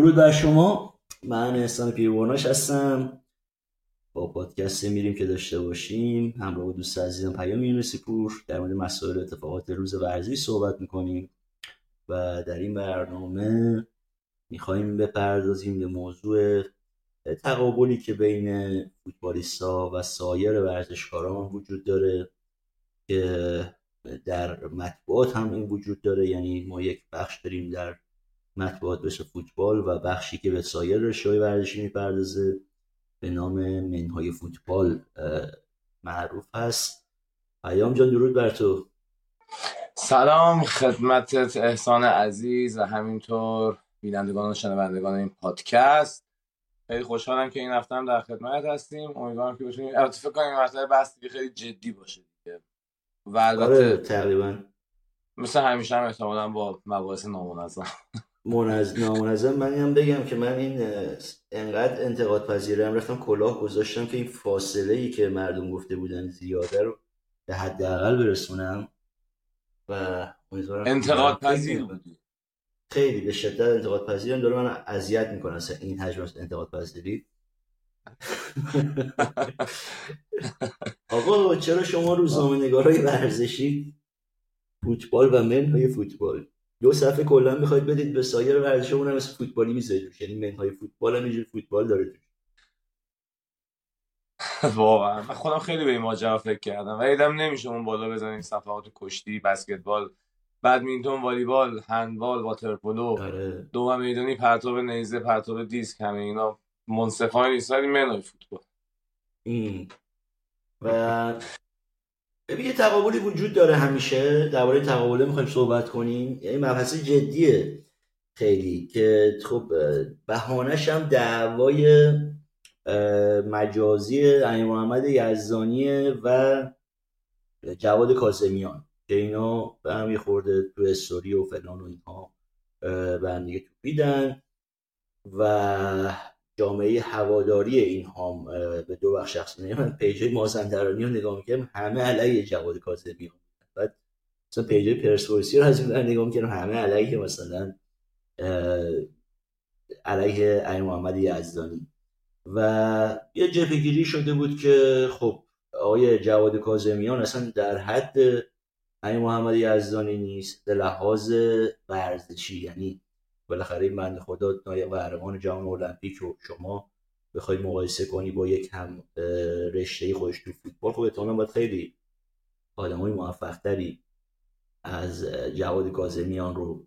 درود بر شما. من احسان پیرواناش هستم. با پادکست میریم که داشته باشیم. همراه با دوست عزیزم پیام یونسی پور. در مورد مسائل اتفاقات روز ورزشی صحبت می‌کنیم. و در این برنامه می‌خوایم بپردازیم به موضوع تقابلی که بین فوتبالیستا و سایر ورزشکاران وجود داره که در مطبوعات هم این وجود داره. یعنی ما یک بخش داریم در مطبوعات بشه فوتبال و بخشی که به سایر رشته ورزشی می‌پردازه به نام منهای فوتبال معروف هست. پیام جان درود بر تو. سلام خدمتت احسان عزیز و همینطور بینندگان و شنوندگان این پادکست. خیلی خوشحالم که این هفته هم در خدمت هستیم. امیدوارم که بتونیم البته فکر کنم این مسئله بحث خیلی جدی باشه دیگه. و البته آره، تقریبا. مثل همیشه هم احتمالا با مباحث نامنظم. منظم نامنظم من هم بگم که من این انقدر انتقاد پذیرم رفتم کلاه گذاشتم که این فاصله ای که مردم گفته بودن زیاده رو به حداقل برسونم و انتقاد پذیر خیلی به شدت انتقاد پذیرم. داره من اذیت می‌کنه اصلا این حجم انتقاد پذیری. آقا چرا شما روزنامه نگارای ورزشی؟ فوتبال و منهای فوتبال. دو صفحه کلا می‌خواید بدید به سایر ورزش اونم مثل فوتبالی می‌ذارید. یعنی منهای فوتبال هم اینجور فوتبال داره توش. واقعا. من خودم خیلی به این ماجرا فکر کردم. و ایدم نمیشه اون بالا بزنیم صفحات کشتی بسکتبال بدمینتون والیبال هندبال واترپولو. آره. دو میدانی پرتاب نیزه پرتاب دیسک همه اینا منصفانه نیست. ولی منهای فوتبال. و ببین یه تقابلی وجود داره همیشه. درباره تقابله می‌خوایم صحبت کنیم. یعنی مبحث جدیه خیلی که خب بهانش هم دعوای مجازی علی محمد یزدانیه و جواد کاسمیان که اینا به هم خورده تو استوری و فلان و اینها به هم دیگه و جامعه هواداری این هم به دو بخش شخص من پیجای مازندرانی رو نگاه می‌کردم همه علیه جواد کاظمی بعد مثلا پیجای پرسپولیسی رو از این نگاه می‌کردم همه علیه مثلا علیه علی محمد یزدانی. و یه جبهگیری شده بود که خب آقای جواد کاظمیان اصلا در حد علی محمد یزدانی نیست به لحاظ ورزشی یعنی بالاخره این بند خدا نایب قهرمان جام المپیک رو شما بخوای مقایسه کنی با یک هم رشته خودش تو فوتبال خب احتمالاً باید خیلی آدمای موفق تری از جواد کاظمیان رو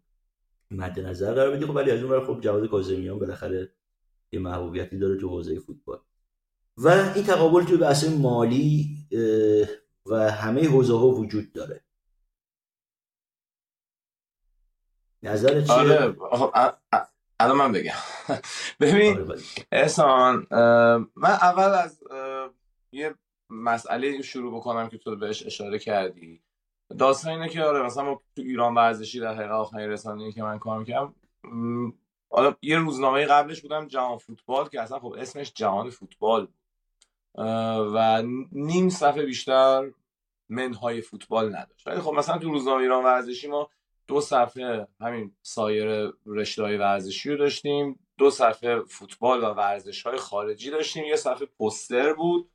مد نظر قرار بدی. خب ولی از اون خب جواد کاظمیان بالاخره یه محبوبیتی داره تو حوزه فوتبال. و این تقابل تو بحث مالی و همه حوزه ها وجود داره. نظر چیه؟ آره الان من بگم. ببین آره، احسان من اول از یه مسئله شروع بکنم که تو بهش اشاره کردی. داستان اینه که آره مثلا ما تو ایران ورزشی در حقیقت آخرین رسانه‌ای که من کار می‌کردم حالا یه روزنامه قبلش بودم جهان فوتبال که اصلا خب اسمش جهان فوتبال بود. و نیم صفحه بیشتر منهای فوتبال نداشت. ولی خب مثلا تو روزنامه ایران ورزشی ما دو صفحه همین سایر رشته های ورزشی رو داشتیم دو صفحه فوتبال و ورزش های خارجی داشتیم یه صفحه پوستر بود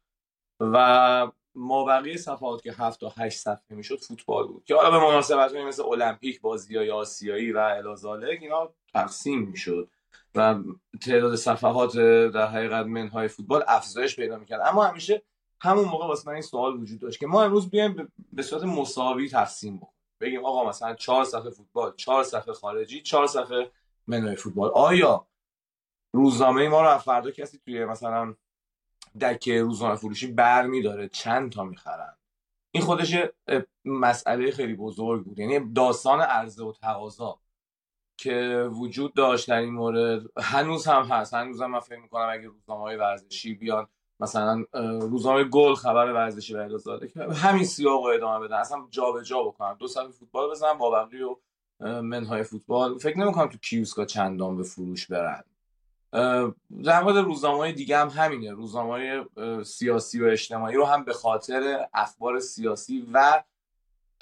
و ما بقیه صفحات که هفت تا هشت صفحه می‌شد فوتبال بود. که حالا به مناسبت مثل المپیک بازی های آسیایی و الازالک اینا تقسیم می‌شد و تعداد صفحات در حقیقت منهای فوتبال افزایش پیدا می‌کرد. اما همیشه همون موقع واسه من این سوال وجود داشت که ما امروز بیایم به صورت مساوی تقسیم بکنیم. بگیم آقا مثلا چهار صفحه فوتبال چهار صفحه خارجی چهار صفحه منوی فوتبال. آیا روزنامه ما رو فردا کسی توی مثلا دکه روزنامه فروشی بر میداره چند تا می‌خرن؟ این خودش مسئله خیلی بزرگ بود. یعنی داستان عرضه و تقاضا که وجود داشت در این مورد هنوز هم هست. هنوز هم من فکر می‌کنم اگه روزنامه های ورزشی بیان مثلا روزنامه گل خبر ورزشی و الازاده که همین سیاق رو ادامه بدن. اصلا جابجا جا بکنن. دو سال فوتبال بزنن با بقیه و منهای فوتبال. فکر نمی‌کنم تو کیوسکا چندان به فروش برن. در مورد روزنامه های دیگه هم همینه. روزنامه های سیاسی و اجتماعی رو هم به خاطر اخبار سیاسی و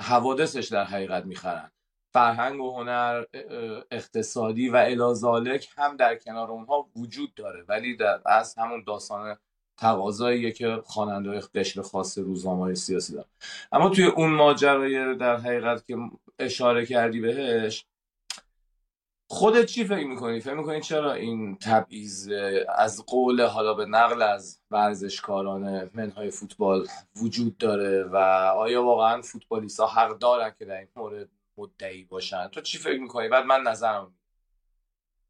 حوادثش در حقیقت می‌خرن. فرهنگ و هنر اقتصادی و الازالک هم در کنار اونها وجود داره. ولی در از همون داستان تقاضاییه که خواننده قشر خاص روزنامه سیاسی دارن اما توی اون ماجرای در حقیقت که اشاره کردی بهش خودت چی فکر می‌کنی؟ فکر می‌کنی چرا این تبعیض از قول حالا به نقل از ورزشکاران منهای فوتبال وجود داره و آیا واقعا فوتبالیست ها حق دارن که در این مورد مدعی باشن تو چی فکر می‌کنی؟ بعد من نظرم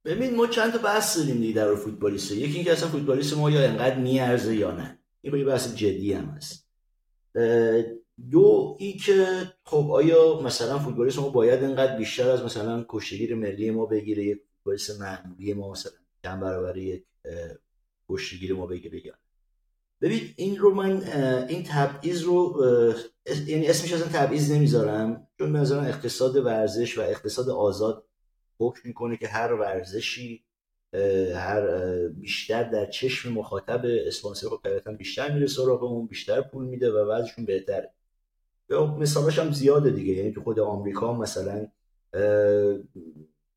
ببین ما چند تا بحث داریم دیگه در فوتبالیست. یکی اینکه اصلا فوتبالیست ما یا انقدر میارزه یا نه. این یه بحث جدی هم هست. دو ای که خب آیا مثلا فوتبالیست ما باید انقدر بیشتر از مثلا کشتگیر ملی ما بگیره یک فوتبالیست معمولی ما مثلا چند برابر یک کشتگیر ما بگیره یا ببین این رو من این تبعیض رو یعنی اسمش اصلا تبعیض نمی‌ذارم چون به اقتصاد ورزش و اقتصاد آزاد حکم می‌کنه که هر ورزشی هر بیشتر در چشم مخاطب اسپانسر خب بیشتر میره سراغمون بیشتر پول میده و وضعشون بهتره. مثالاش هم زیاده دیگه. یعنی تو خود آمریکا مثلا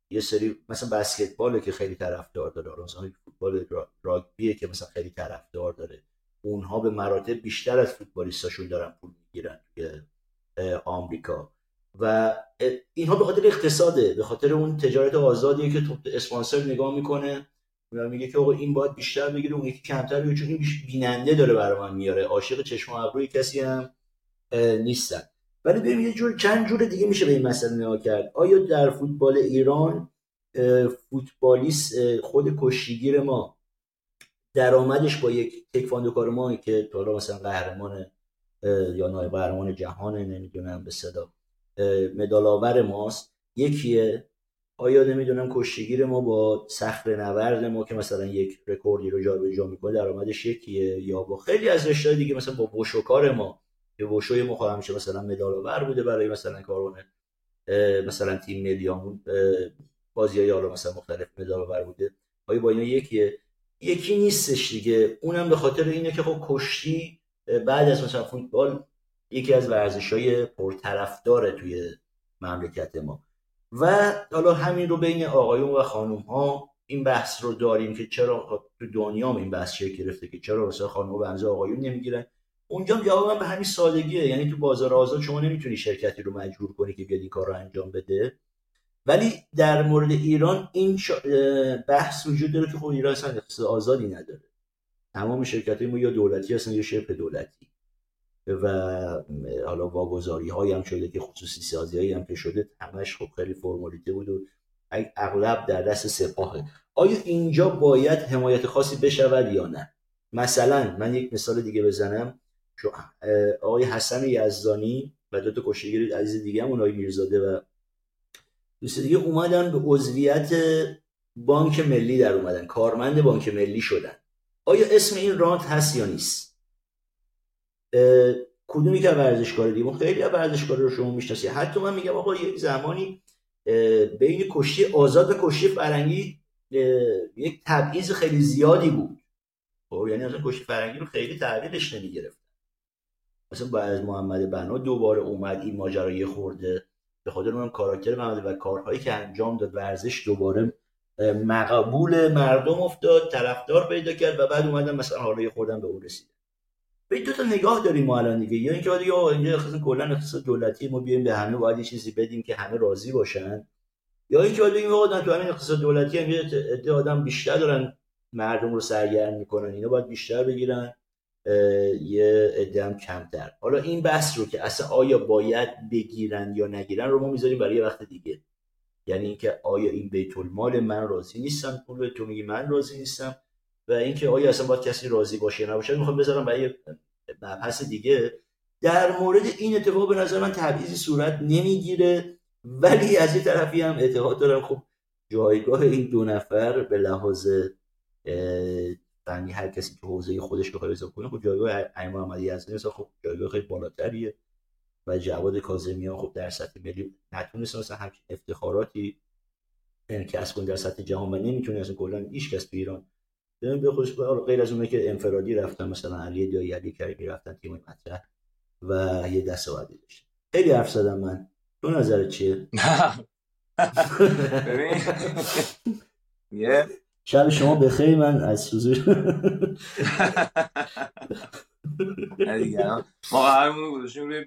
یه سری مثلا بسکتباله که خیلی طرفدار داره. مثلا فوتبال راگبیه که مثلا خیلی طرفدار داره. اونها به مراتب بیشتر از فوتبالیستاشون دارن پول می‌گیرن توی آمریکا. و اینها به خاطر اقتصاده به خاطر اون تجارت آزادیه که تو اسپانسر نگاه می‌کنه میگه که آقا این باید بیشتر بگیره اون یکی کمتر بگیره چون بیننده داره برای من میاره. عاشق چشم و ابروی کسی هم نیستن. ولی ببین یه جور چند جور دیگه میشه به این مسئله نگاه کرد. آیا در فوتبال ایران فوتبالیست خود کشیگیر ما درآمدش با یک تکواندوکار ما که حالا مثلا قهرمان یا نایب قهرمان جهان نمی‌دونم به صدا مدال ماست. یکیه. آیا نمی‌دونم کشتیگیر ما با صخره نورد ما که مثلا یک رکوردی رو جابجا می‌کنه درآمدش یکیه یا با خیلی از رشته دیگه مثلا با بوشوکار ما. که بوشوی ما خواهم میشه مثلا مدال بوده برای مثلا کارونه مثلا تیم ملیامون بازی حالا مثلا مختلف مدال بوده. آیا با اینا یکیه؟ یکی نیستش دیگه. اونم به خاطر اینه که خب کشتی بعد از مثلا فوتبال یکی از ورزش های پرطرفدار توی مملکت ما. و حالا همین رو بین آقایون و خانوم ها این بحث رو داریم که چرا تو دنیا این بحث شکل گرفته که چرا مثلا خانم و آقایون نمی‌گیرن. اونجا جوابم به همین سادگیه. یعنی تو بازار آزاد شما نمی‌تونی شرکتی رو مجبور کنی که بیاد این کار رو انجام بده. ولی در مورد ایران این بحث وجود داره که خب ایران اصلا آزادی نداره. تمام شرکت ما یا دولتی هستن یا شبه دولتی. و حالا واگذاری هایی هم شده که خصوصی سازی هایی هم که شده همش خب خیلی فرمالیته بود و اغلب در دست سپاهه. آیا اینجا باید حمایت خاصی بشود یا نه؟ مثلا من یک مثال دیگه بزنم. آقای حسن یزدانی و دو تا عزیز دیگه هم اونای میرزاده و دوست دیگه اومدن به عضویت بانک ملی در اومدن کارمند بانک ملی شدن. آیا اسم این رانت هست یا نیست؟ کدومی که ورزشکار دیگه؟ خیلی از ورزشکار رو شما می‌شناسی حتی من میگم آقا یک زمانی بین کشتی آزاد و کشتی فرنگی یک تبعیض خیلی زیادی بود. خب یعنی اصلا کشتی فرنگی رو خیلی تحویلش نمی‌گرفت. مثلا بعد محمد بنا دوباره اومد این ماجرای خورده به خاطر اونم کاراکتر محمد و کارهایی که انجام داد ورزش دوباره مقبول مردم افتاد طرفدار پیدا کرد و بعد اومدن مثلا حالا خوردن به اون رسید به دو تا نگاه داریم ما الان دیگه. یا اینکه دیگه اینجا اصلا کلا اقتصاد دولتی ما بیایم به همه باید چیزی بدیم که همه راضی باشن. یا اینکه باید بگیم آقا تو همین اقتصاد دولتی هم یه آدم بیشتر دارن مردم رو سرگرم می‌کنن. اینا باید بیشتر بگیرن یه عده هم کمتر. حالا این بحث رو که اصلا آیا باید بگیرن یا نگیرن رو ما می‌ذاریم برای یه وقت دیگه. یعنی اینکه آیا این بیت المال من راضی نیستم؟ پول تو میگی من راضی نیستم؟ و اینکه آیا اصلا باید کسی راضی باشه نباشه می‌خوام بذارم برای مبحث دیگه. در مورد این اتفاق به نظر من تبعیضی صورت نمی‌گیره ولی از یه طرفی هم اعتقاد دارم خب جایگاه این دو نفر به لحاظ فنی هر کسی که حوزه خودش بخواد حساب کنه خب جایگاه امام محمدی از مثلا خب جایگاه خیلی بالاتریه و جواد کاظمیان خب در سطح ملی نتونست مثلا همچین افتخاراتی انکس کنه در سطح جهان و نمی‌تونه اصلا کلا هیچ کس تو ایران به خودش غیر از اونه که انفرادی رفتن مثلا علی دایی علی کریمی رفتن تیم مطرح و یه دستاوردی داشتن خیلی حرف زدم من. تو نظر چیه؟ ببین. یه. شب شما بخیر من از سوزور ما قرارمون گذاشتیم روی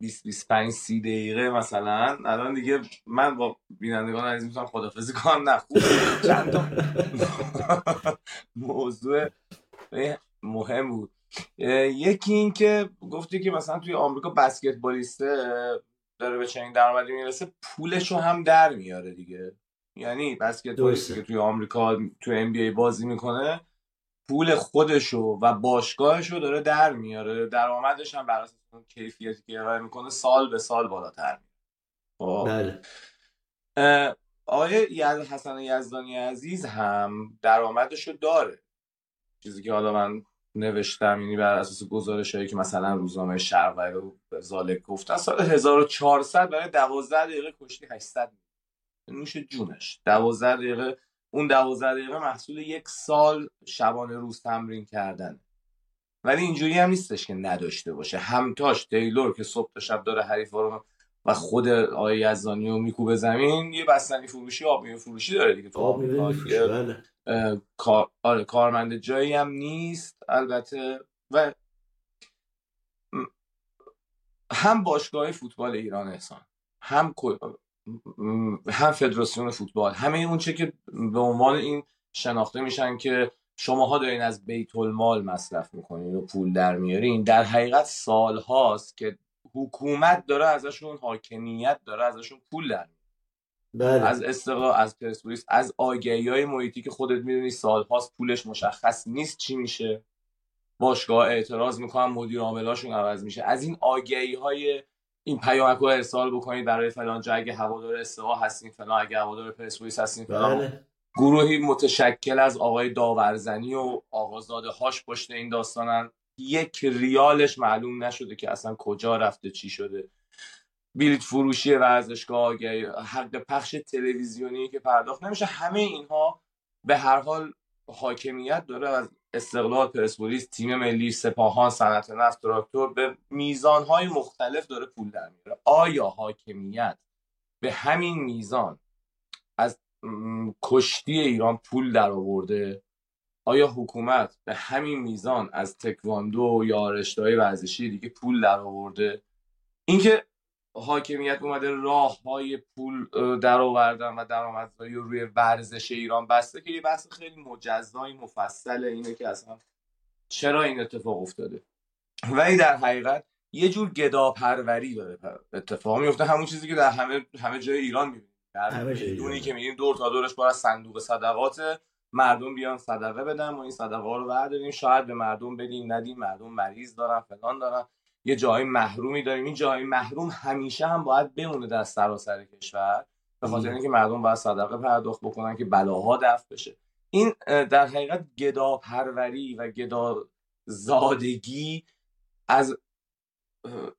20 25 30 دقیقه مثلا. الان دیگه من با بینندگان عزیز می‌تونم خدافظی کنم نه خوب. چند تا؟ موضوع مهم بود. یکی این که گفتی که مثلا توی آمریکا بسکتبالیسته داره به چنین درآمدی می‌رسه پولش رو هم در میاره دیگه. یعنی بسکتبالیستی که توی آمریکا توی ام بی بازی می‌کنه پول خودشو و باشگاهشو داره در میاره. درآمدش هم بر اساس اون کیفیتی که ارائه می‌کنه سال به سال بالاتر میره. خب. بله. آقای حسن یزدانی عزیز هم درآمدشو داره. چیزی که حالا من نوشتم یعنی بر اساس گزارش هایی که مثلا روزنامه شرق و زالک گفتن سال 1400 برای 12 دقیقه کشتی 800 نوش جونش. 12 دقیقه اون 12 دقیقه محصول یک سال شبانه روز تمرین کردن ولی اینجوری هم نیستش که نداشته باشه. همتاش تیلور که صبح تا شب داره حریف رو و خود آقای یزدانی رو میکوبه زمین یه بستنی فروشی آب میوه فروشی داره دیگه تو آب بله. کار... آره کارمند جایی هم نیست. البته و هم باشگاه فوتبال ایران احسان هم هم فدراسیون فوتبال همه اون چه که به عنوان این شناخته میشن که شماها دارین از بیت المال مصرف می‌کنین و پول در میارین. در حقیقت سال هاست که حکومت داره ازشون حاکمیت داره ازشون پول در بله. از استقلال از پرسپولیس از آگهی های محیطی که خودت می‌دونی سال هاست پولش مشخص نیست چی میشه. باشگاه اعتراض می‌کنن مدیر عاملاشون عوض میشه. از این آگهی های این پیامک رو ارسال بکنید برای فلان جا اگه هوادار استقا هستین فلان اگه هوادار پرسپولیس هستین فلان. بله. گروهی متشکل از آقای داورزنی و آقازاده هاش پشت این داستانن. یک ریالش معلوم نشده که اصلا کجا رفته چی شده. بلیت فروشی ورزشگاه حق پخش تلویزیونی که پرداخت نمیشه. همه اینها به هر حال حاکمیت داره از استقلال پرسپولیس تیم ملی سپاهان صنعت نفت تراکتور به میزانهای مختلف داره پول در میاره. آیا حاکمیت به همین میزان کشتی ایران پول در آورده. آیا حکومت به همین میزان از تکواندو یا رشتههای ورزشی دیگه پول در آورده؟ اینکه حاکمیت اومده راه های پول در آوردن و درآمدزایی روی ورزش ایران بسته که یه بحث خیلی مجزایی مفصله اینه که اصلا چرا این اتفاق افتاده؟ ولی در حقیقت یه جور گداپروری داره اتفاق میفته. همون چیزی که در همه همه جای ایران می‌بینیم. در دونی که می‌بینیم دور تا دورش از صندوق صدقات مردم بیان صدقه بدن ما این صدقه رو برداریم. شاید به مردم بدیم ندیم مردم مریض دارن فلان دارن. یه جای محرومی داریم. این جای محروم همیشه هم باید بمونه در سراسر کشور. به خاطر اینکه مردم باید صدقه پرداخت بکنن که بلاها دفع بشه. این در حقیقت گدا پروری و گدا زادگی از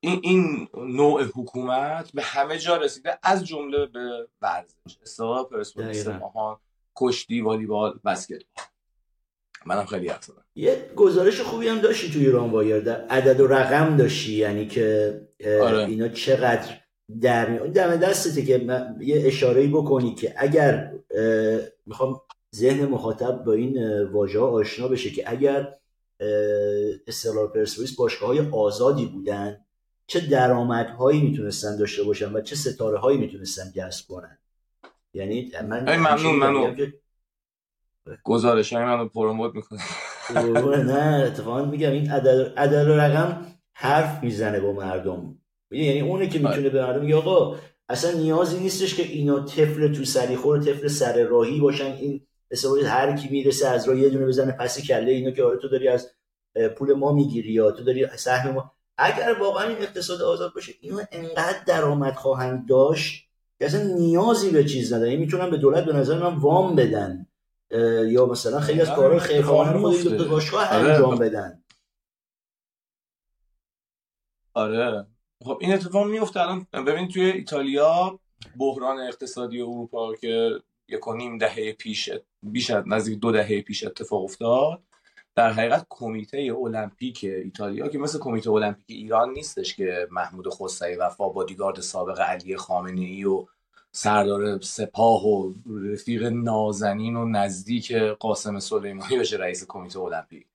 این, این نوع حکومت به همه جا رسیده از جمله به ورزش. استقلال پرسپولیس ماهان کشتی والیبال بسکتبال منم خیلی حرف یه گزارش خوبی هم داشتی توی ایران وایر در عدد و رقم داشتی یعنی که آره. اینا چقدر در دم دستته که یه اشاره بکنی که اگر می‌خوام ذهن مخاطب با این واژه آشنا بشه که اگر استقلال پرسپولیس باشگاه های آزادی بودن. چه درآمدهایی می‌تونستن داشته باشن و چه ستاره هایی می‌تونستن جذب کنن. یعنی من ممنون ممنون. گزارش های منو پروموت می‌کنه نه اتفاقا میگم این عدد و رقم حرف می‌زنه با مردم. یعنی اونه که می‌تونه به مردم میگه آقا اصلا نیازی نیستش که اینا طفل تو سریخور طفل سر راهی باشن این مثلا هر کی می‌رسه از راه یه دونه بزنه پس کله اینا که آره تو داری از پول ما می‌گیری یا تو داری سهم ما. اگر واقعا این اقتصاد آزاد باشه اینا انقدر درآمد خواهند داشت که اصلا نیازی به چیز نداره. یعنی می‌تونن به دولت به نظر من وام بدن. یا مثلا خیلی از کارهای خیرخواهانه خود باشگاه آره. انجام بدن. آره. خب این اتفاق میفته الان ببین توی ایتالیا بحران اقتصادی اروپا که یک و نیم دهه پیش بیش از نزدیک دو دهه پیش اتفاق افتاد. در حقیقت کمیته المپیک ایتالیا که مثل کمیته المپیک ایران نیستش که محمود خسروی وفا بادیگارد سابق علی خامنه ای و سردار سپاه و رفیق نازنین و نزدیک قاسم سلیمانی بشه رئیس کمیته المپیک.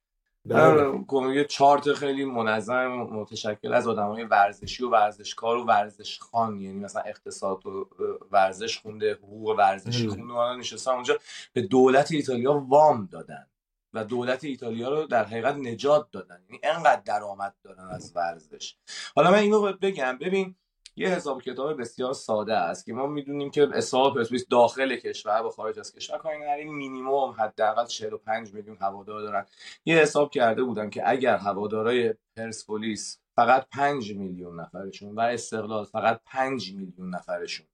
بله. کمیته چارت خیلی منظم متشکل از های ورزشی و ورزشکار و ورزشخان یعنی مثلا اقتصاد و ورزش خونده حقوق ورزشی خونده نشستن اونجا به دولت ایتالیا وام دادن و دولت ایتالیا رو در حقیقت نجات دادن. یعنی انقدر درآمد دارن از ورزش. حالا من اینو بگم. ببین یه حساب کتاب بسیار ساده است که ما می‌دونیم که حساب پرسپولیس داخل کشور و خارج از کشور کاری این مینیمم حداقل 45 میلیون هوادار دارن. یه حساب کرده بودن که اگر هوادارای پرسپولیس فقط 5 میلیون نفرشون و استقلال فقط 5 میلیون نفرشون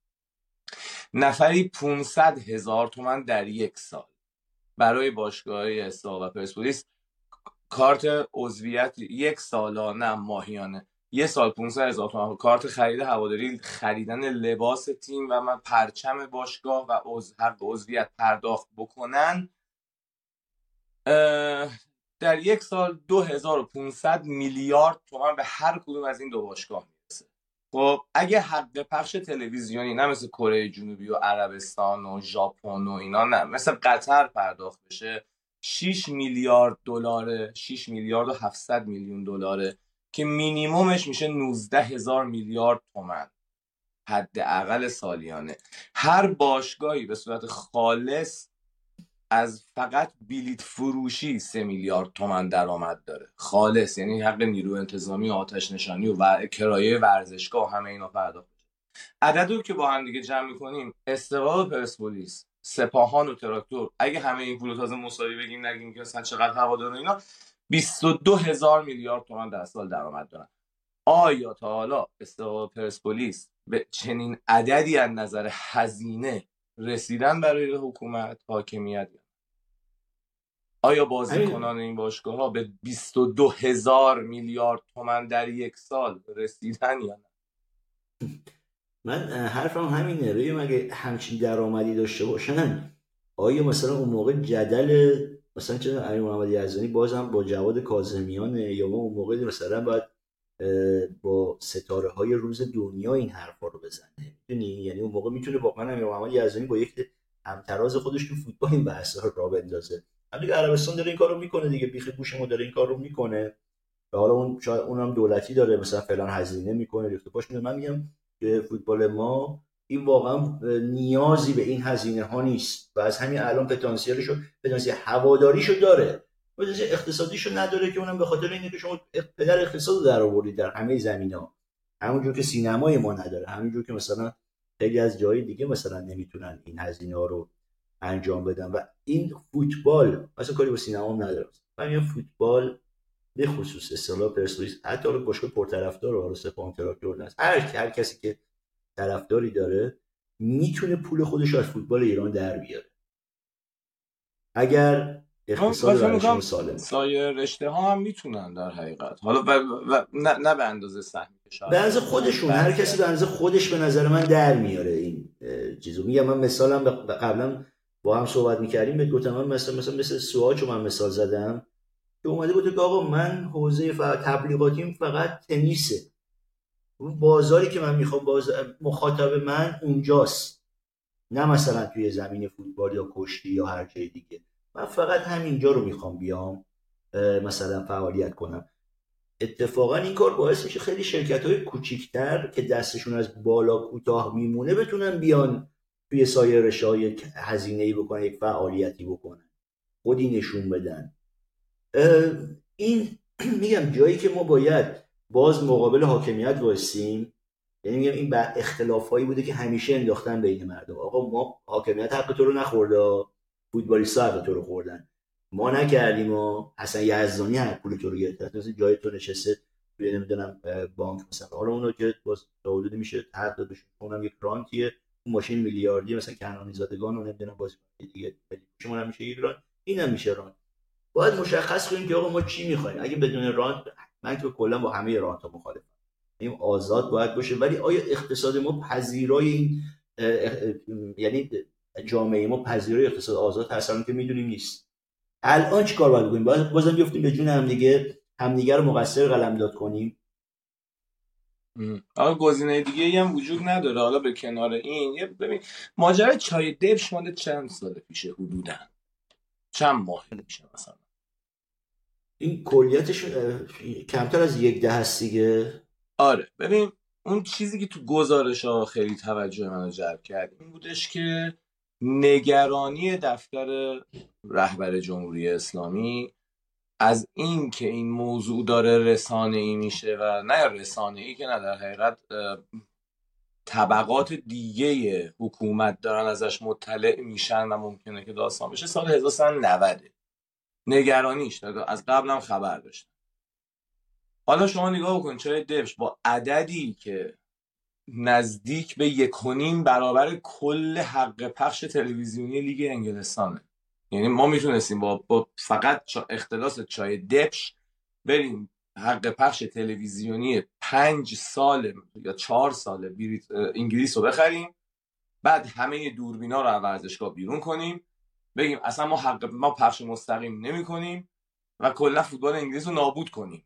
نفری 500 هزار تومن در یک سال برای باشگاه استقلال و پرسپولیس کارت عضویت یک سالانه ماهیانه. یه سال 500 هزار تومان کارت خرید هواداری خریدن لباس تیم و من پرچم باشگاه و عضو حق عضویت پرداخت بکنن در یک سال 2500 میلیارد تومان به هر کدوم از این دو باشگاه می‌رسه. خب اگه حق پخش تلویزیونی نه مثل کره جنوبی و عربستان و ژاپن و اینا نه مثل قطر پرداخت بشه 6 میلیارد دلار 6 میلیارد و 700 میلیون دلاره. که مینیمومش میشه 19 هزار میلیارد تومن. حداقل سالیانه. هر باشگاهی به صورت خالص از فقط بلیت فروشی سه میلیارد تومن درآمد داره. خالص یعنی حق نیرو انتظامی و آتش نشانی و کرایه ورزشگاه همه اینا پرداخت عدد رو که با هم دیگه جمع می‌کنیم استقلال پرسپولیس سپاهان و تراکتور. اگه همه این پول تازه مساوی بگیم نگیم که مثلا چقدر هوادار اینا 22 هزار میلیارد تومان در سال درآمد دارن. آیا تا حالا استقلال پرسپولیس به چنین عددی از نظر هزینه رسیدن برای حکومت حاکمیت؟ آیا بازیکنان این باشگاه ها به 22 هزار میلیارد تومن در یک سال رسیدن یا نه؟ من حرفم همینه. روی مگه همچین درآمدی داشته باشن؟ آیا مثلا اون موقع جدل مثلا چه امیر محمد یزدانی بازم با جواد کاظمیانه یا ما اون موقع مثلا باید با ستاره های روز دنیا این حرفا رو بزنه. می‌دونی؟ یعنی اون موقع می‌تونه واقعا امیر محمد یزدانی با یک همتراز خودش تو فوتبال این بحث رو را بندازه. دیگه عربستان داره این کارو می‌کنه دیگه. بیخ گوش ما داره این کارو می‌کنه. و حالا اون شاید اونم دولتی داره. مثلا فلان هزینه می‌کنه. ریخت پاش من میگم که فوتبال ما این واقعا نیازی به این هزینه ها نیست و از همین الان پتانسیلشو پتانسیل هواداریشو داره. پتانسیل اقتصادیشو نداره که اونم به خاطر اینه که شما پدر اقتصاد در آوردید در همه زمین ها همونجور که سینمای ما نداره همونجور که مثلا خیلی از جای دیگه مثلا نمی‌تونن این هزینه ها رو انجام بدن و این فوتبال مثلا کاری با سینما هم نداره. همین فوتبال به خصوص اصطلاح پرسپولیس حتی حالا باشگاه پرطرفدار و سپاهان تراکتور هر هر کسی که طرفداری داره می‌تونه پول خودش از فوتبال ایران در بیاره. اگر اقتصاد سالم سایر رشته ها هم می‌تونن در حقیقت. حالا و, و نه, نه به اندازه سهمی به اندازه خودشون هر کسی به اندازه خودش به نظر من در میاره این چیزو. میگم من مثالم قبلا با هم صحبت می‌کردیم به گفتم من مثلا مثلا مثل سواچو من مثال زدم که اومده بود که آقا من حوزه تبلیغاتیم فقط تنیسه. بازاری که من می‌خوام باز مخاطب من اونجاست. نه مثلا توی زمین فوتبال یا کشتی یا هر جای دیگه. من فقط همینجا رو می‌خوام بیام مثلا فعالیت کنم. اتفاقا این کار باعث میشه خیلی شرکت های کوچیکتر که دستشون از بالا کوتاه میمونه بتونن بیان توی سایر رشای هزینه ای بکنن یک فعالیتی بکنن. خودی نشون بدن. این میگم جایی که ما باید باز مقابل حاکمیت وایسیم. یعنی میگم این اختلافایی بوده که همیشه انداختن بین مردم. آقا ما حاکمیت حق تو رو نخورده فوتبالیست حق تو رو خوردن. ما نکردیم و حسن یزدانی حق پول تو رو گرفت مثلا جای تو نشسته. توی نمی‌دونم بانک مثلا. حالا اونو که باز تا میشه حق داد بشه اونم یک رانتیه. اون ماشین میلیاردی مثلا کنانی زادگان و نمی‌دونم باز دیگه. شما میشه ایران اینم میشه رانت. باید مشخص کنیم که آقا ما چی می‌خوایم. اگه بدون رانت من که کلا با همه رانت ها مخالفم. این آزاد باید باشه. ولی آیا اقتصاد ما پذیرای این یعنی جامعه ما پذیرای اقتصاد آزاد هستن که می‌دونیم نیست. الان چی کار باید بکنیم؟ بازم بیفتیم به جون همدیگه همدیگه رو مقصر قلمداد کنیم. آقا گزینه دیگه هم وجود نداره. حالا به کنار این یه ببین ماجرا چای دبش مال چند سال پیشه حدودا؟ چند ماه میشه مثلا؟ این کلیتش کمتر از یک ده هست دیگه؟ آره. ببین اون چیزی که تو گزارش ها خیلی توجه منو جلب کرد این بودش که نگرانی دفتر رهبر جمهوری اسلامی از این که این موضوع داره رسانه ای میشه و نه رسانه ای که نه در حقیقت طبقات دیگه حکومت دارن ازش مطلع میشن و ممکنه که داستان بشه. سال 1990 نگرانیش. داده از قبلم خبر داشت حالا شما نگاه بکن چرا دفش با عددی که نزدیک به یکونیم برابر کل حق پخش تلویزیونی لیگ انگلستانه. یعنی ما می‌تونستیم با, با فقط اختلاس چای دپش بریم حق پخش تلویزیونی پنج سال یا چهار سال انگلیس رو بخریم بعد همه دوربینا رو از ورزشگاه بیرون کنیم بگیم اصلا ما حق ما پخش مستقیم نمی کنیم و کلا فوتبال انگلیس رو نابود کنیم.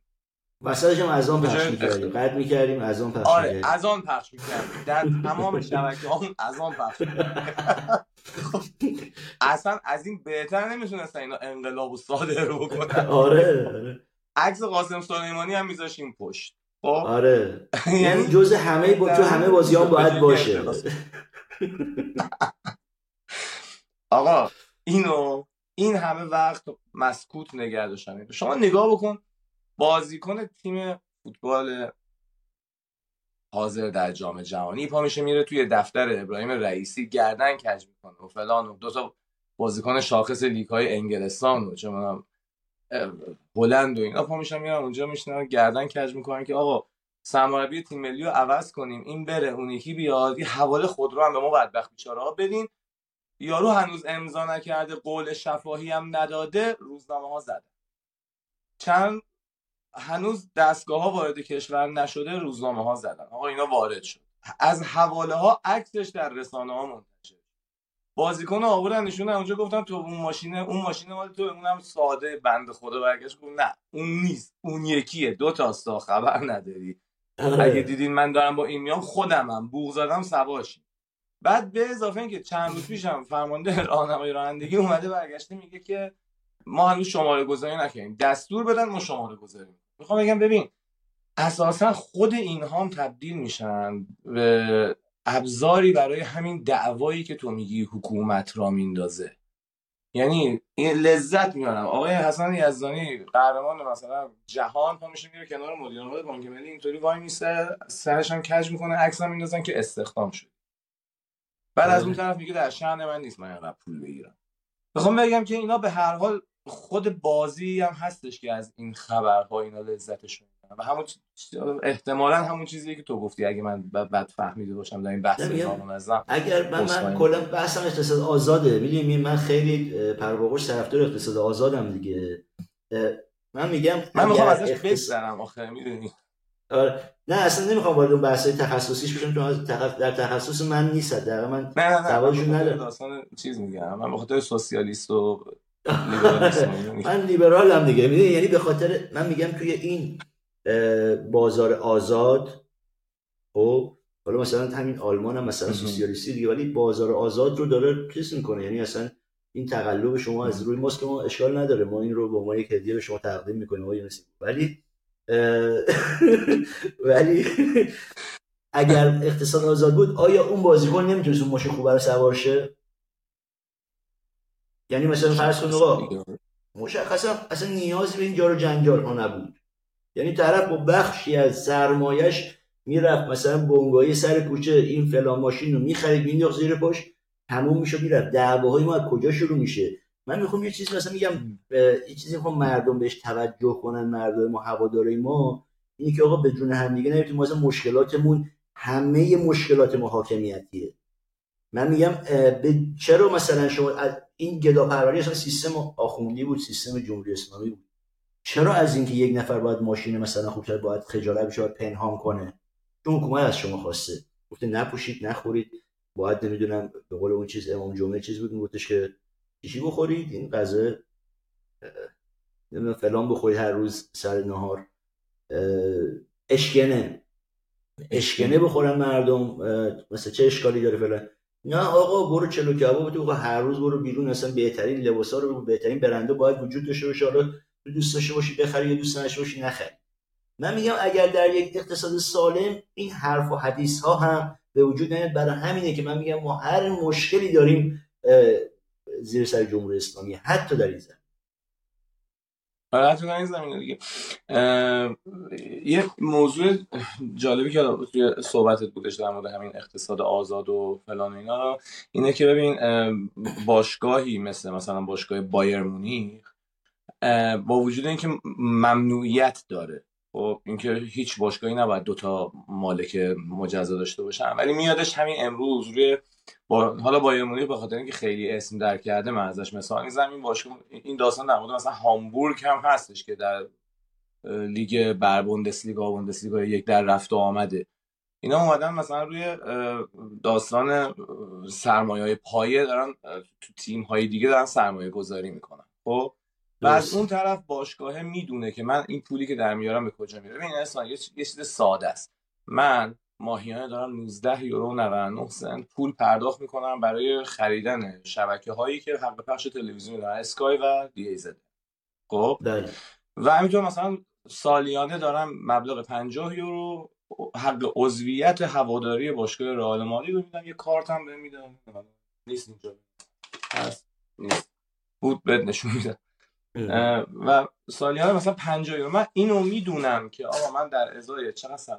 وسطش هم از آن پخش می‌کردیم. بعد می‌کردیم از آن پخش آره از آن پخش می‌کردیم. در تمام شبکه ها از آن پخش اصلا از این بهتر نمی‌تونستن اینا انقلاب و صادر رو بکنن. آره آره. عکس قاسم سلیمانی هم میذاشیم پشت. خب؟ آره. یعنی جز همه با تو همه بازی هم باید باشه. آقا اینو این همه وقت مسکوت نگه داشتن. شما نگاه بکن بازیکن تیم فوتبال حاضر در جام جهانی پا میشه میره توی دفتر ابراهیم رئیسی گردن کج می‌کنه و فلان و دو تا بازیکن شاخص لیگ های انگلستان و چه بلند و اینا پا میشن میرن اونجا میشنن گردن کج می‌کنن که آقا سرمربی تیم ملی رو عوض کنیم این بره اون یکی بیاد یه حواله خود رو هم به ما بدبخت بیچاره ها بدین. یارو هنوز امضا نکرده قول شفاهی هم نداده روزنامه ها زده. چند هنوز دستگاه ها وارد کشور نشده روزنامه ها زدن. آقا اینا وارد شد. از حواله ها عکسش در رسانه ها منتشر بازیکن آوردن نشون اونجا گفتن تو اون ماشینه اون ماشین مال تو اونم ساده بند خدا برگشت گفت نه اون نیست اون یکیه. دو تا خبر نداری. آره. اگه دیدین من دارم با این میام خودمم بوغ زدم سواشی بعد به اضافه اینکه چند روز پیشم فرمانده راهنمایی رانندگی اومده برگشته میگه که ما هنوز شماره گذاری نکردیم. دستور بدن ما شماره گذاری می‌خوام بگم ببین اساسا خود اینها تبدیل میشن به ابزاری برای همین دعوایی که تو میگی حکومت را میندازه. یعنی این لذت میارم. آقای حسن یزدانی قهرمان مثلا جهان پا میشه میره کنار مدیر عامل بانک ملی اینطوری وای میسته سرش هم کج می‌کنه عکس هم میندازن که استخدام شد. بعد از اون بله. طرف میگه در شأن من نیست من اینقدر پول بگیرم. می‌خوام بگم که اینا به هر حال خود بازی هم هستش که از این خبرها اینا لذتش و همون احتمالا همون چیزی که تو گفتی اگه من بد فهمیده باشم در این بحث ازم اگر من, من کلا بحثم اقتصاد آزاده. می‌دونی من خیلی پرواقش طرفدار اقتصاد آزادم دیگه. من میگم من می‌خوام ازش بگذرم آخه می‌دونی. آره. نه اصلا نمی‌خوام وارد اون بحث تخصصیش بشم چون در تخصص من نیست در من نه ندارم. چیز میگم. من بخاطر سوسیالیست و من لیبرالم دیگه. می‌دونی یعنی به خاطر من میگم توی این بازار آزاد خب حالا مثلا همین آلمان هم مثلا سوسیالیستی دیگه ولی بازار آزاد رو داره چیز می‌کنه. یعنی اصلا این تقلب شما از روی ماست که ما اشکال نداره. ما این رو به عنوان یک هدیه به شما تقدیم می‌کنیم. ولی ولی اگر اقتصاد آزاد بود آیا اون بازیکن نمی‌تونست اون ماشین خوبه رو سوار شه؟ یعنی مثلا فرض کن آقا مشخصا اصلا نیازی به این جار جنجال ها نبود. یعنی طرف با بخشی از سرمایش می‌رفت مثلا بونگایی سر کوچه این فلان ماشین رو می‌خرید مینداخت زیر پاش تموم میشه می‌رفت. دعواهای ما از کجا شروع میشه؟ من می‌خوام یه چیزی مثلا میگم یه چیزی می‌خوام مردم بهش توجه کنن مردم ما هواداره ما اینی که آقا به جون هم دیگه نمی‌تونیم مثلا مشکلاتمون همه مشکلات ما حاکمیتیه. من میگم به چرا مثلا شما این گدا پروری اصلا سیستم آخوندی بود سیستم جمهوری اسلامی بود؟ چرا از اینکه یک نفر باید ماشین مثلا خوبتر باید خجالت بشه پنهان کنه؟ چون حکومت از شما خواسته. گفته نپوشید نخورید. باید نمی‌دونم به قول اون چیز امام جمعه چیز بود گفتش که چیزی بخورید؟ این غذا فلان بخورید هر روز سر نهار. اشکنه. اشکنه بخورن مردم مثلا چه اشکالی داره فلان. نه آقا برو چلو کباب تو هر روز برو بیرون اصلا بهترین لباسا رو بهترین برنده باید وجود داشته باشه. حالا دوست داشته باشی بخری یا دوست نداشته باشی نخری. من میگم اگر در یک اقتصاد سالم این حرف و حدیث ها هم به وجود نیاد برای همینه که من میگم ما هر مشکلی داریم زیر سر جمهوری اسلامی حتی در این زمین. آره حتی در این زمینه دیگه. یه موضوع جالبی که توی صحبتت بودش در مورد همین اقتصاد آزاد و فلان اینا اینه که ببین باشگاهی مثل مثلا باشگاه بایر مونیخ با وجود اینکه ممنوعیت داره. خب اینکه هیچ باشگاهی نباید دوتا مالک مجزا داشته باشن ولی میادش همین امروز روی با حالا بایر مونیخ به خاطر اینکه خیلی اسم در کرده من ازش مثال می‌زنم این باشگاه این داستان در مورد مثلا هامبورگ هم هستش که در لیگ بر بوندسلیگا بوندسلیگا یک در رفت و آمده. اینا اومدن مثلا روی داستان سرمایه های پایه دارن تو تیم های دیگه دارن سرمایه گذاری می‌کنن. خب؟ و از اون طرف باشگاه می‌دونه که من این پولی که در میارم به کجا میره. ببین اصلا یه چیز ساده است. من ماهیانه دارم 19 یورو 99 سنت پول پرداخت می‌کنم برای خریدن شبکه هایی که حق پخش تلویزیون دارن اسکای و دی ای زد. خب؟ بله. و همینطور مثلا سالیانه دارم مبلغ 50 یورو حق عضویت هواداری باشگاه رئال مادرید رو میدم یه کارت هم بهم میدم نیست اینجا. هست. نیست. بود بد نشون میدم. و سالیانه مثلا 50 یورو. من اینو می‌دونم که آقا من در ازای چقدر سر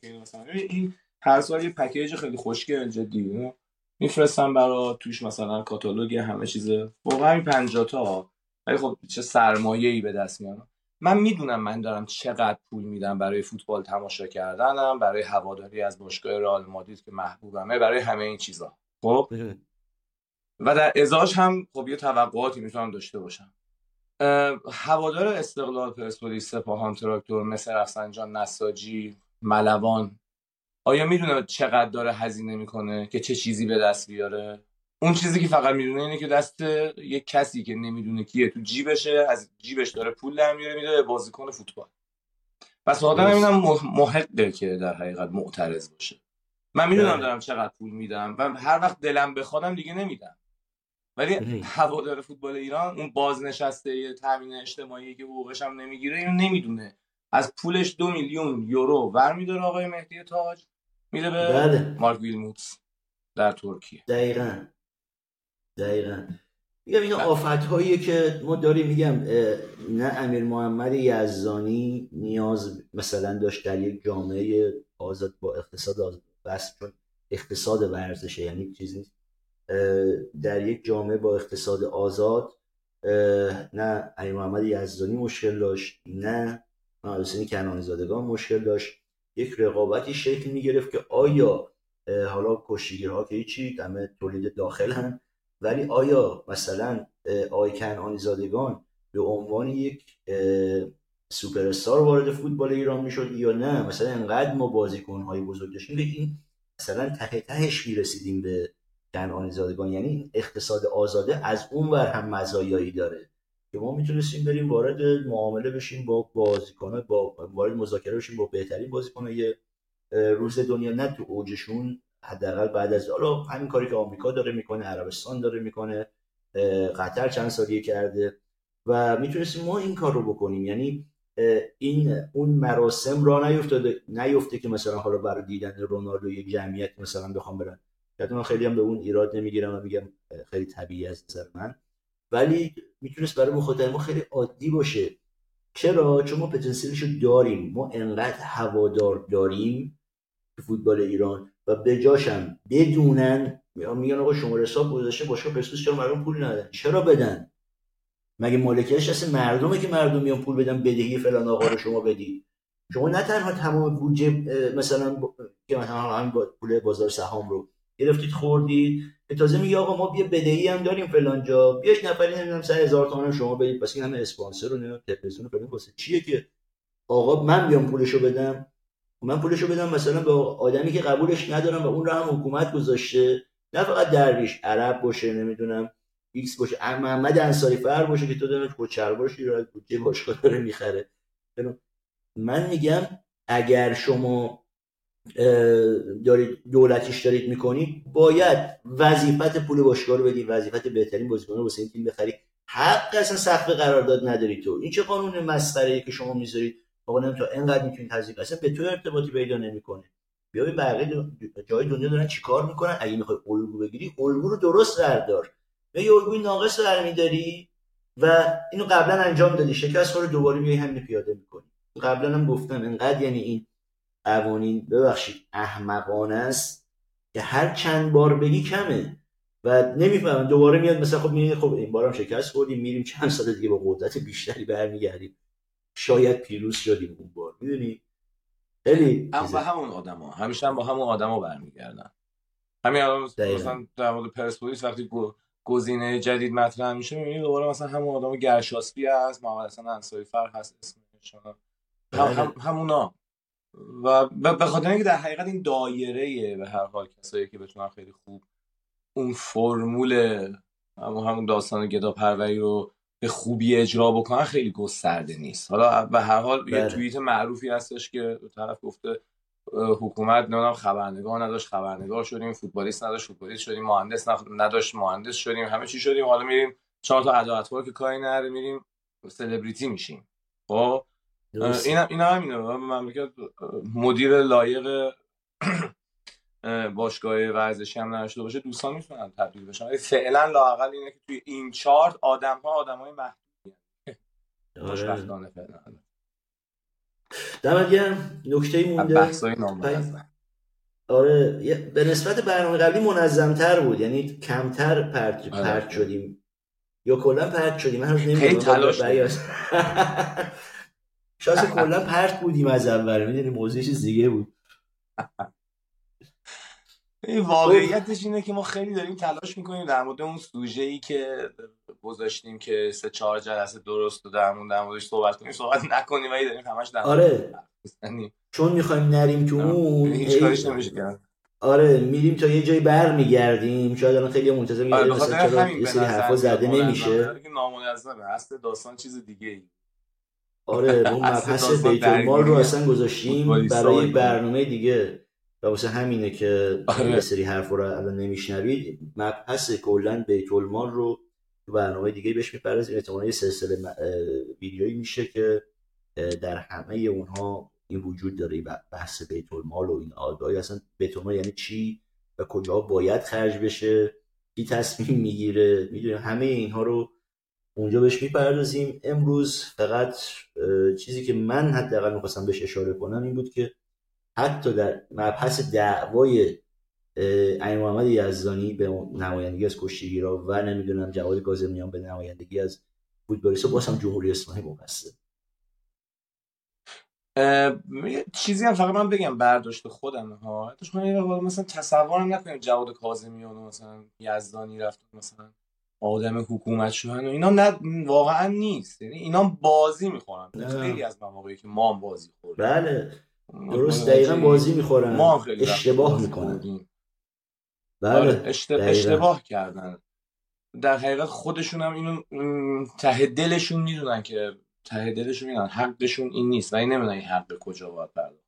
که این مثلا این هر سال یه پکیج خیلی خوشگل جدی میفرستم برا توش مثلا کاتالوگ همه چیز. واقعا این 50 تا. ولی خب چه سرمایه ای به دست میارم. من می‌دونم من دارم چقدر پول میدم برای فوتبال تماشا کردنم برای هواداری از باشگاه رئال مادرید که محبوبمه برای همه این چیزا. خب؟ و در ازاش هم خب یه توقعاتی می‌تونم داشته باشم. هوادار استقلال پرسپولیس سپاهان تراکتور مثل رفسنجان نساجی ملوان آیا می‌دونه چقدر داره هزینه می‌کنه؟ که چه چیزی به دست بیاره؟ اون چیزی که فقط می‌دونه اینه که دست یک کسی که نمی‌دونه کیه تو جیبشه از جیبش داره پول در میاره میده بازیکن فوتبال. پس آدم اینم محقه که در حقیقت معترض باشه. من می‌دونم بله. دارم چقدر پول میدم و هر وقت دلم بخوادم دیگه نمیدم. ولی هوادار فوتبال ایران اون بازنشسته تامین اجتماعی که حقوقش هم نمی‌گیره اینو نمی‌دونه. از پولش دو میلیون یورو ور میداره آقای مهدی تاج میده به بله. مارک ویلموتس در ترکیه. دقیقا. دقیقا. میگم این آفت هایی که ما داریم میگم نه امیر محمد یزدانی نیاز مثلا داشت در یک جامعه آزاد با اقتصاد آزاد بس اقتصاد ورزشه یعنی چیزی در یک جامعه با اقتصاد آزاد نه علی محمد یزدانی مشکل داشت نه حسین کنانی زادگان مشکل داشت. یک رقابتی شکل می گرفت که آیا حالا کشتیگیرها که هیچی همه تولید داخل هم ولی آیا مثلا آقای کنانی زادگان به عنوان یک سوپر استار وارد فوتبال ایران می‌شد یا نه؟ مثلا انقدر ما بازیکن های بزرگ داشتیم این مثلا ته تهش می‌رسیدیم به کنعانی زادگان یعنی اقتصاد آزاده از اون ور هم مزایایی داره. که ما می‌تونستیم بریم وارد معامله بشیم با بازیکن با وارد مذاکره بشیم با بهترین بازیکن روز دنیا نه تو اوجشون حداقل بعد از حالا همین کاری که آمریکا داره می‌کنه عربستان داره می‌کنه قطر چند سالیه کرده. و می‌تونستیم ما این کار رو بکنیم. یعنی این اون مراسم را نیفتاده نیفته که مثلا حالا برای دیدن رونالدو یک جمعیت مثلا بخوام برن. که من خیلی هم به اون ایراد نمی‌گیرم و میگم خیلی طبیعی از نظر من. ولی می‌تونست برای مخاطب ما خیلی عادی باشه. چرا؟ چون ما پتانسیلش رو داریم. ما انقدر هوادار داریم تو فوتبال ایران و به جاشم بدونن میگن آقا شما حساب گذاشته باشگاه پرسپولیس چرا مردم پول ندن؟ چرا بدن؟ مگه مالکیتش هست مردمه که مردم میان پول بدن بدهی فلان آقا رو شما بدی؟ شما نه تنها تمام بودجه مثلا که همین پول بازار سهام رو گرفتید خوردید. به تازه میگه آقا ما بیا بدهی هم داریم فلان جا. بیاش نفری نمی‌دونم سر هزار تومن شما بدید. پس این همه اسپانسر رو نمی‌دونم تلویزیون فلان. واسه چیه که؟ آقا من بیام پولشو بدم. من پولشو بدم مثلا به آدمی که قبولش ندارم و اون رو هم حکومت گذاشته. نه فقط درویش عرب باشه نمی‌دونم ایکس باشه محمد انصاری فر باشه که تو دارن کوچر باشی رو بودجه باشگاه داره می‌خره. من میگم اگر شما دارید دولتیش دارید می‌کنید باید وظیفت پول باشگاه رو بدید وظیفت بهترین بازیکن رو واسه این تیم بخرید حق اصلا سقف قرارداد نداری تو. این چه قانون مسخره که شما می‌ذارید؟ آقا تو انقدر می‌تونید تزریق اصلا به تو ارتباطی پیدا نمی‌کنه. بیا به بقیه جای دنیا دارن چیکار می‌کنن؟ اگه می‌خوای الگو بگیری الگو رو درست بردار. یا یه الگوی ناقص برمیداری و اینو قبلا انجام دادی. شکست رو دوباره میای همین پیاده می‌کنی. قبلا هم گفتم انقدر یعنی این قوانین ببخشید احمقانه است که هر چند بار بگی کمه. و نمی‌فهمم دوباره میاد مثلا خب می‌بینید خب این بارم شکست خوردیم میریم چند سال دیگه با قدرت بیشتری برمیگردیم. شاید پیروز شدیم اون بار می‌دونی؟ خیلی هم با همون آدما همیشه هم با همون آدما برمیگردن. همین الان مثلا در مورد پرسپولیس وقتی گزینه جدید مطرح میشه می‌بینید دوباره مثلا همون آدم گرشاسپی هست محمد حسن انصاری فر هست اسمش هم, هم همونا. و به خاطر اینکه در حقیقت این دایره به هر حال کسایی که بتونن خیلی خوب اون فرمول همون همون داستان گدا پروری رو به خوبی اجرا بکنن خیلی گسترده نیست. حالا به هر حال یه بله. توییت معروفی هستش که طرف گفته حکومت نمی‌دونم خبرنگار نداشت خبرنگار شدیم فوتبالیست نداشت فوتبالیست شدیم مهندس نداشت مهندس شدیم همه چی شدیم. حالا میریم چهار تا ادا که کاری نره میریم سلبریتی میشیم. خب؟ اینا اینا همینه. مملکت مدیر لایق باشگاه ورزشی هم نداشته باشه دوستان می‌تونن تبدیل بشن. فعلا لاقل اینه که توی این چارت آدم ها آدم های محدودی خوشبختانه فعلا. دمت گرم. نکته مونده. آره به نسبت برنامه قبلی منظمتر بود. یعنی کمتر پرت, آره. پرت شدیم. یا کلا پرت شدیم. من خیلی تلاش شاید کلا پرت بودیم از اول. می‌دونی موضوع چیز دیگه بود. واقعیتش اینه که ما خیلی داریم تلاش می‌کنیم در مورد اون سوژه ای که گذاشتیم که سه چهار جلسه درست و در مورد در موردش صحبت کنیم. صحبت نکنیم ولی داریم همش در آره. چون می‌خوایم نریم تو اون هیچ کاریش نمیشه کرد آره میریم تا یه جایی بر میگردیم شاید الان خیلی منتظر میگه آره مثلا چرا یه سری حرفا زده نمیشه. نامنظمه. اصل داستان چیز دیگه ای آره اون مبحث بیت المال رو اصلا گذاشتیم برای برنامه دیگه. و واسه همینه که آره. یه سری حرف رو الان نمیشنوید. مبحث کلا بیت المال رو تو برنامه دیگه بهش می‌پردازیم. احتمالاً یه سلسله ویدیویی میشه که در همه اونها این وجود داره بحث بیت المال و این آگاهی. اصلا بیت المال یعنی چی و کجا باید خرج بشه؟ کی تصمیم می‌گیره؟ می‌دونیم همه اینها رو اونجا بهش می‌پردازیم. امروز فقط چیزی که من حداقل می‌خواستم بهش اشاره کنم این بود که حتی در مبحث دعوای عین محمد یزدانی به نمایندگی از کشتیگیرا و نمی‌دونم جواد کاظمیان به نمایندگی از فوتبالیست باز هم جمهوری اسلامی مقصر چیزی هم فقط من بگم برداشت خودم ها. مثلا تصورم نکنیم جواد کاظمیان مثلا یزدانی رفت مثلا آدم حکومت شدن و اینا نه واقعا نیست. یعنی اینا بازی می‌خورن. خیلی از مواقعی که ما هم بازی خوردیم بله. درست دقیقا بازی می‌خورن. ما اشتباه می‌کنن. بله. آره، اشتباه کردن. در حقیقت خودشون هم اینو ته دلشون می‌دونن که ته دلشون می‌دونن. حقشون این نیست. و این نمی‌دونن این حق کجا باید پرداخت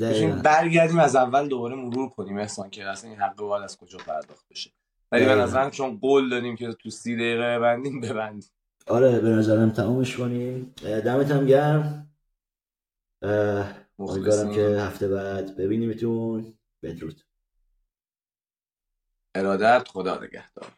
بشه. برگردیم از اول دوباره مرور کنیم احسان که اصلا این حق باید از کجا پرداخت بشه. ولی به نظرم چون قول دادیم که تو سی دقیقه ببندیم ببندیم. آره به نظرم تمامش کنیم. دمت هم گرم. امیدوارم که هفته بعد ببینیمتون. بدرود. ارادت خدا نگهدار.